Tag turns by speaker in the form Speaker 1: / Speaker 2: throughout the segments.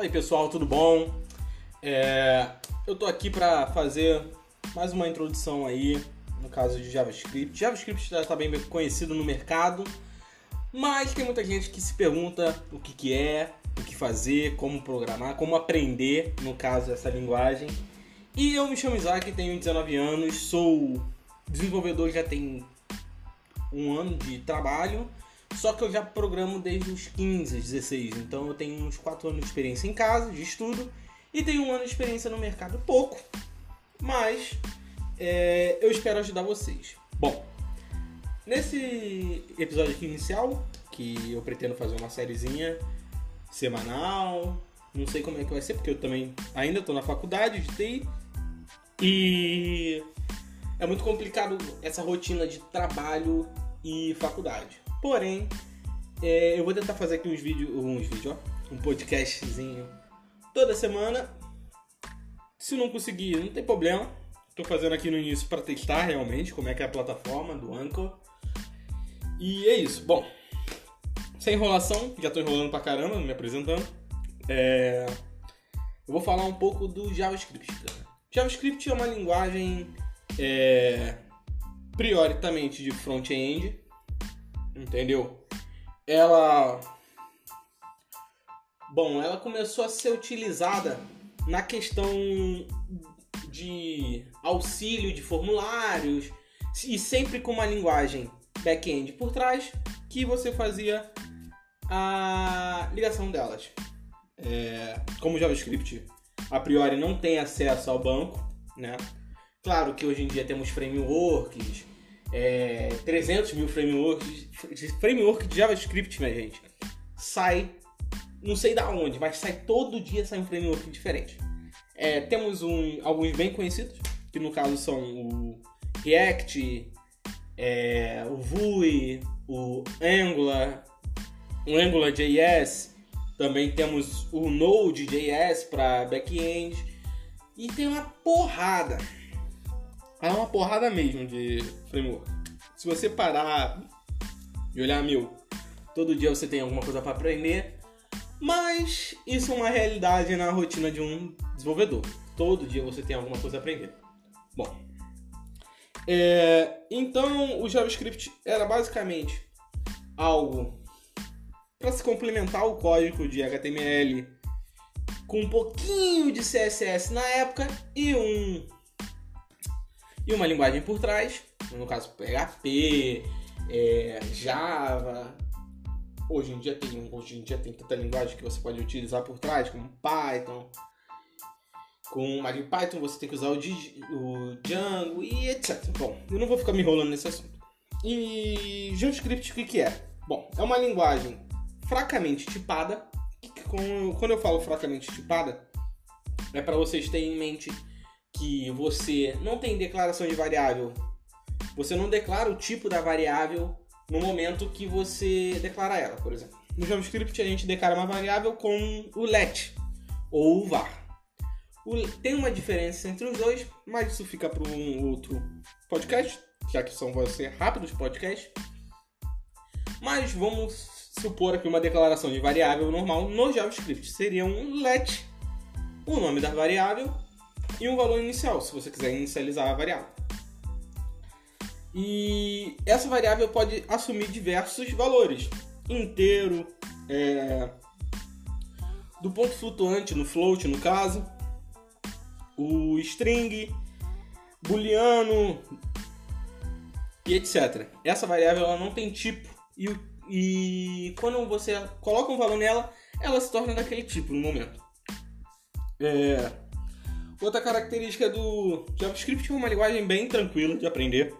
Speaker 1: Fala aí pessoal, tudo bom? É, eu tô aqui para fazer mais uma introdução aí, no caso de JavaScript. JavaScript já está bem conhecido no mercado, mas tem muita gente que se pergunta o que, que é, o que fazer, como programar, como aprender, no caso, essa linguagem. E eu me chamo Isaac, tenho 19 anos, sou desenvolvedor já tem um ano de trabalho só que eu já programo desde os 15, 16, então eu tenho uns 4 anos de experiência em casa, de estudo, e tenho um ano de experiência no mercado pouco, mas é, eu espero ajudar vocês. Bom, nesse episódio aqui inicial, que eu pretendo fazer uma sériezinha semanal, não sei como é que vai ser, porque eu também ainda estou na faculdade de TI, e é muito complicado essa rotina de trabalho e faculdade. Porém, é, eu vou tentar fazer aqui uns vídeos, uns vídeos, ó, um podcastzinho toda semana. Se não conseguir, não tem problema. Tô fazendo aqui no início para testar realmente como é que é a plataforma do Anchor. E é isso. Bom, sem enrolação, já tô enrolando pra caramba, me apresentando. É... Eu vou falar um pouco do JavaScript. JavaScript é uma linguagem é... prioritamente de front-end entendeu? Ela. Bom, ela começou a ser utilizada na questão de auxílio de formulários e sempre com uma linguagem back-end por trás que você fazia a ligação delas. É, como JavaScript a priori não tem acesso ao banco, né? Claro que hoje em dia temos frameworks, é, 300 mil frameworks, framework de JavaScript, minha gente, sai, não sei da onde, mas sai todo dia sai um framework diferente. É, temos um, alguns bem conhecidos, que no caso são o React, é, o Vue, o Angular, o AngularJS, também temos o Node.js para back-end. E tem uma porrada é uma porrada mesmo de framework. Se você parar e olhar, meu, todo dia você tem alguma coisa para aprender, mas isso é uma realidade na rotina de um desenvolvedor. Todo dia você tem alguma coisa a aprender. Bom, é, então o JavaScript era basicamente algo para se complementar o código de HTML com um pouquinho de CSS na época e um e uma linguagem por trás, no caso PHP, é, Java. Hoje em dia tem hoje em dia tem tanta linguagem que você pode utilizar por trás, como Python. Com em Python você tem que usar o, o Django e etc. Bom, eu não vou ficar me enrolando nesse assunto. E JavaScript o que, que é? Bom, é uma linguagem fracamente tipada. Quando eu falo fracamente tipada, é para vocês terem em mente que você não tem declaração de variável, você não declara o tipo da variável no momento que você declara ela, por exemplo. No JavaScript a gente declara uma variável com o let ou o var. O, tem uma diferença entre os dois, mas isso fica para um outro podcast, já que são vão ser rápidos podcasts. Mas vamos supor aqui uma declaração de variável normal no JavaScript. Seria um let, o nome da variável e um valor inicial, se você quiser inicializar a variável. E essa variável pode assumir diversos valores, inteiro, é, do ponto flutuante no float no caso, o string, booleano e etc. Essa variável ela não tem tipo e, e quando você coloca um valor nela, ela se torna daquele tipo no momento. É, Outra característica do JavaScript é uma linguagem bem tranquila de aprender,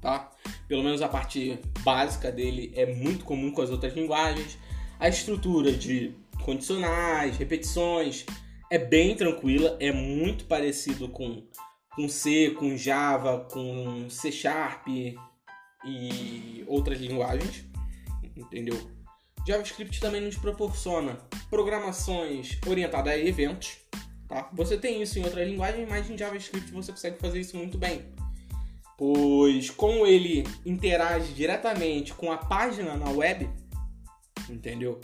Speaker 1: tá? Pelo menos a parte básica dele é muito comum com as outras linguagens. A estrutura de condicionais, repetições é bem tranquila, é muito parecido com, com C, com Java, com C Sharp e outras linguagens, entendeu? JavaScript também nos proporciona programações orientadas a eventos, Tá? Você tem isso em outras linguagens, mas em JavaScript você consegue fazer isso muito bem. Pois como ele interage diretamente com a página na web, entendeu?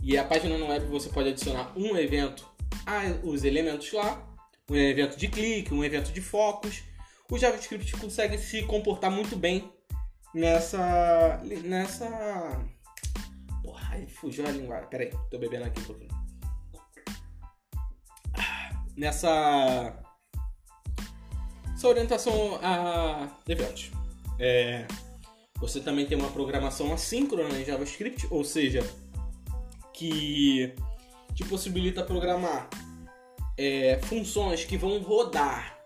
Speaker 1: E a página no web você pode adicionar um evento os elementos lá, um evento de clique, um evento de focos. O JavaScript consegue se comportar muito bem nessa. nessa. Porra, fugiu a linguagem. Pera aí, tô bebendo aqui um pouquinho. Nessa. Essa orientação a eventos. É, você também tem uma programação assíncrona em JavaScript, ou seja, que te possibilita programar é, funções que vão rodar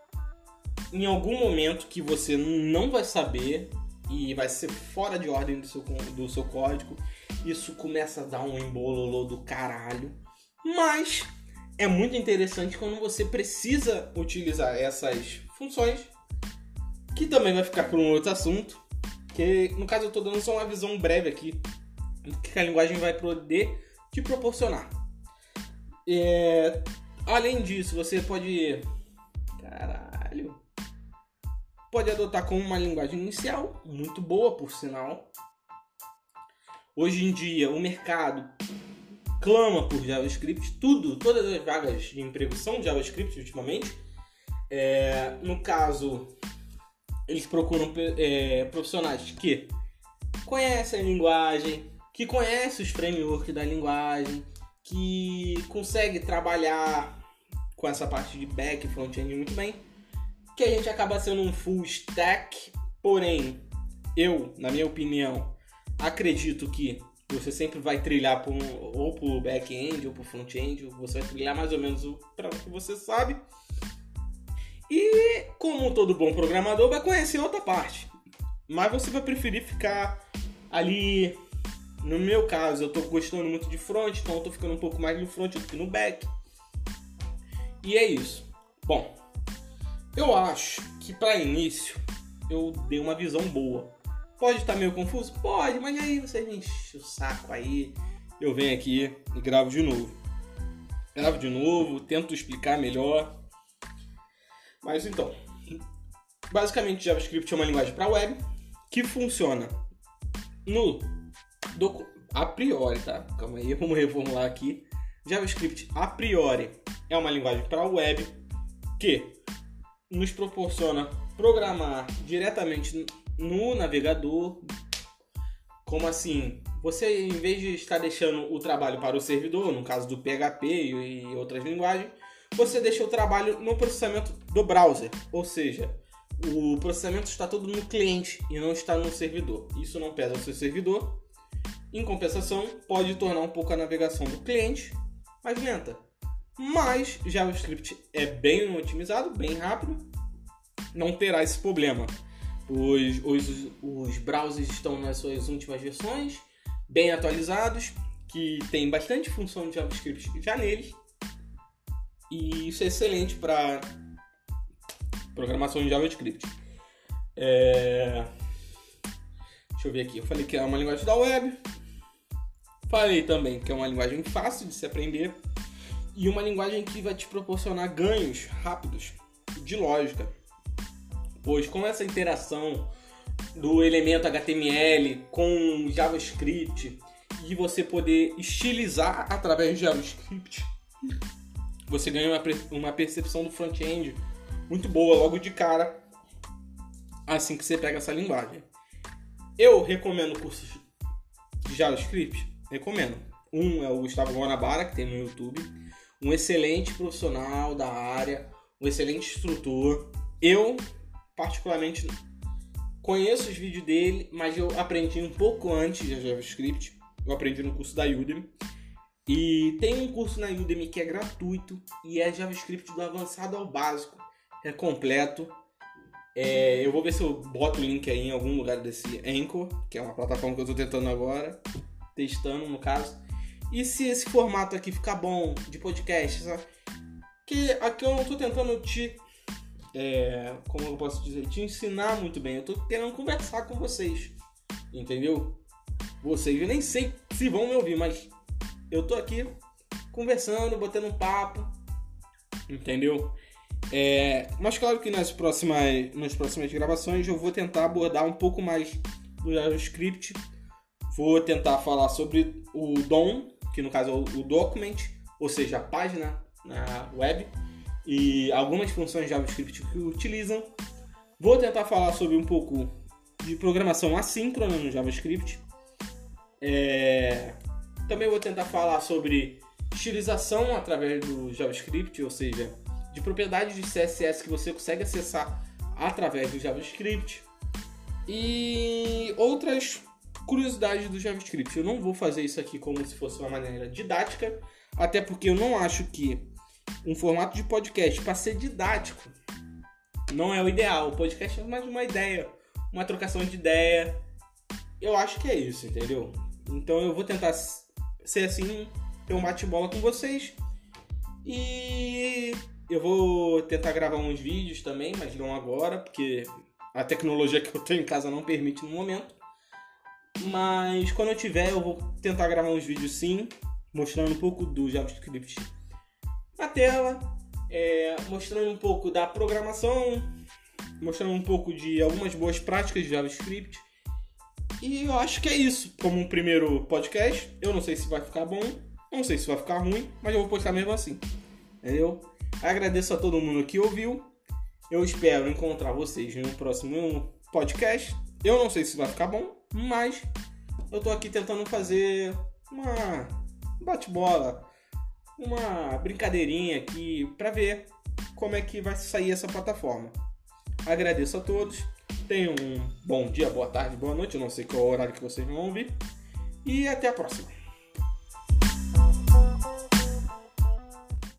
Speaker 1: em algum momento que você não vai saber e vai ser fora de ordem do seu, do seu código. Isso começa a dar um embololô do caralho. Mas é muito interessante quando você precisa utilizar essas funções, que também vai ficar por um outro assunto. Que no caso eu estou dando só uma visão breve aqui do que a linguagem vai poder te proporcionar. É, além disso, você pode. Caralho. Pode adotar como uma linguagem inicial, muito boa por sinal. Hoje em dia, o mercado clama por JavaScript, tudo, todas as vagas de emprego são JavaScript ultimamente. É, no caso, eles procuram é, profissionais que conhecem a linguagem, que conhecem os frameworks da linguagem, que consegue trabalhar com essa parte de back front-end muito bem, que a gente acaba sendo um full stack, porém, eu, na minha opinião, acredito que você sempre vai trilhar por ou por back-end ou por front-end, você vai trilhar mais ou menos para o que você sabe. E como todo bom programador vai conhecer outra parte. Mas você vai preferir ficar ali no meu caso, eu tô gostando muito de front, então eu tô ficando um pouco mais no front do que no back. E é isso. Bom, eu acho que para início eu dei uma visão boa. Pode estar meio confuso? Pode, mas aí você me enche o saco aí. Eu venho aqui e gravo de novo. Gravo de novo, tento explicar melhor. Mas então, basicamente JavaScript é uma linguagem para web que funciona no a priori, tá? Calma aí, vamos reformular aqui. JavaScript a priori é uma linguagem para web que nos proporciona programar diretamente no navegador. Como assim? Você, em vez de estar deixando o trabalho para o servidor, no caso do PHP e outras linguagens, você deixa o trabalho no processamento do browser. Ou seja, o processamento está todo no cliente e não está no servidor. Isso não pesa o seu servidor em compensação, pode tornar um pouco a navegação do cliente mais lenta. Mas JavaScript é bem otimizado, bem rápido, não terá esse problema. Os, os, os browsers estão nas suas últimas versões, bem atualizados, que tem bastante função de JavaScript já neles. E isso é excelente para programação de JavaScript. É... Deixa eu ver aqui. Eu falei que é uma linguagem da web, Falei também que é uma linguagem fácil de se aprender e uma linguagem que vai te proporcionar ganhos rápidos de lógica. Pois com essa interação do elemento HTML com JavaScript e você poder estilizar através de JavaScript, você ganha uma, uma percepção do front-end muito boa logo de cara assim que você pega essa linguagem. Eu recomendo cursos de JavaScript recomendo. Um é o Gustavo Guanabara, que tem no YouTube, um excelente profissional da área, um excelente instrutor. Eu, particularmente, conheço os vídeos dele, mas eu aprendi um pouco antes de JavaScript. Eu aprendi no curso da Udemy. E tem um curso na Udemy que é gratuito e é JavaScript do avançado ao básico. É completo. É, eu vou ver se eu boto o link aí em algum lugar desse Anchor, que é uma plataforma que eu estou tentando agora testando no caso. E se esse formato aqui ficar bom de podcast, sabe? Que aqui eu não tô tentando te. É, como eu posso dizer? Te ensinar muito bem. Eu tô querendo conversar com vocês. Entendeu? Vocês, eu nem sei se vão me ouvir, mas eu tô aqui conversando, botando um papo. Entendeu? É, mas claro que nas próximas, nas próximas gravações eu vou tentar abordar um pouco mais do JavaScript Vou tentar falar sobre o DOM, que no caso é o document, ou seja, a página na web, e algumas funções JavaScript que utilizam. Vou tentar falar sobre um pouco de programação assíncrona no JavaScript. É... Também vou tentar falar sobre estilização através do JavaScript, ou seja, de propriedades de CSS que você consegue acessar através do JavaScript e outras curiosidades do JavaScript. Eu não vou fazer isso aqui como se fosse uma maneira didática, até porque eu não acho que um formato de podcast para ser didático não é o ideal. O podcast é mais uma ideia, uma trocação de ideia. Eu acho que é isso, entendeu? Então eu vou tentar ser assim, ter um bate-bola com vocês. E eu vou tentar gravar uns vídeos também, mas não agora, porque a tecnologia que eu tenho em casa não permite no momento. Mas quando eu tiver, eu vou tentar gravar uns vídeos sim, mostrando um pouco do JavaScript na tela, é, mostrando um pouco da programação, mostrando um pouco de algumas boas práticas de JavaScript. E eu acho que é isso como um primeiro podcast. Eu não sei se vai ficar bom, não sei se vai ficar ruim, mas eu vou postar mesmo assim. Entendeu? Agradeço a todo mundo que ouviu. Eu espero encontrar vocês no próximo podcast. Eu não sei se vai ficar bom, mas eu tô aqui tentando fazer uma bate-bola, uma brincadeirinha aqui para ver como é que vai sair essa plataforma. Agradeço a todos. Tenham um bom dia, boa tarde, boa noite. Eu não sei qual é o horário que vocês vão ouvir. E até a próxima.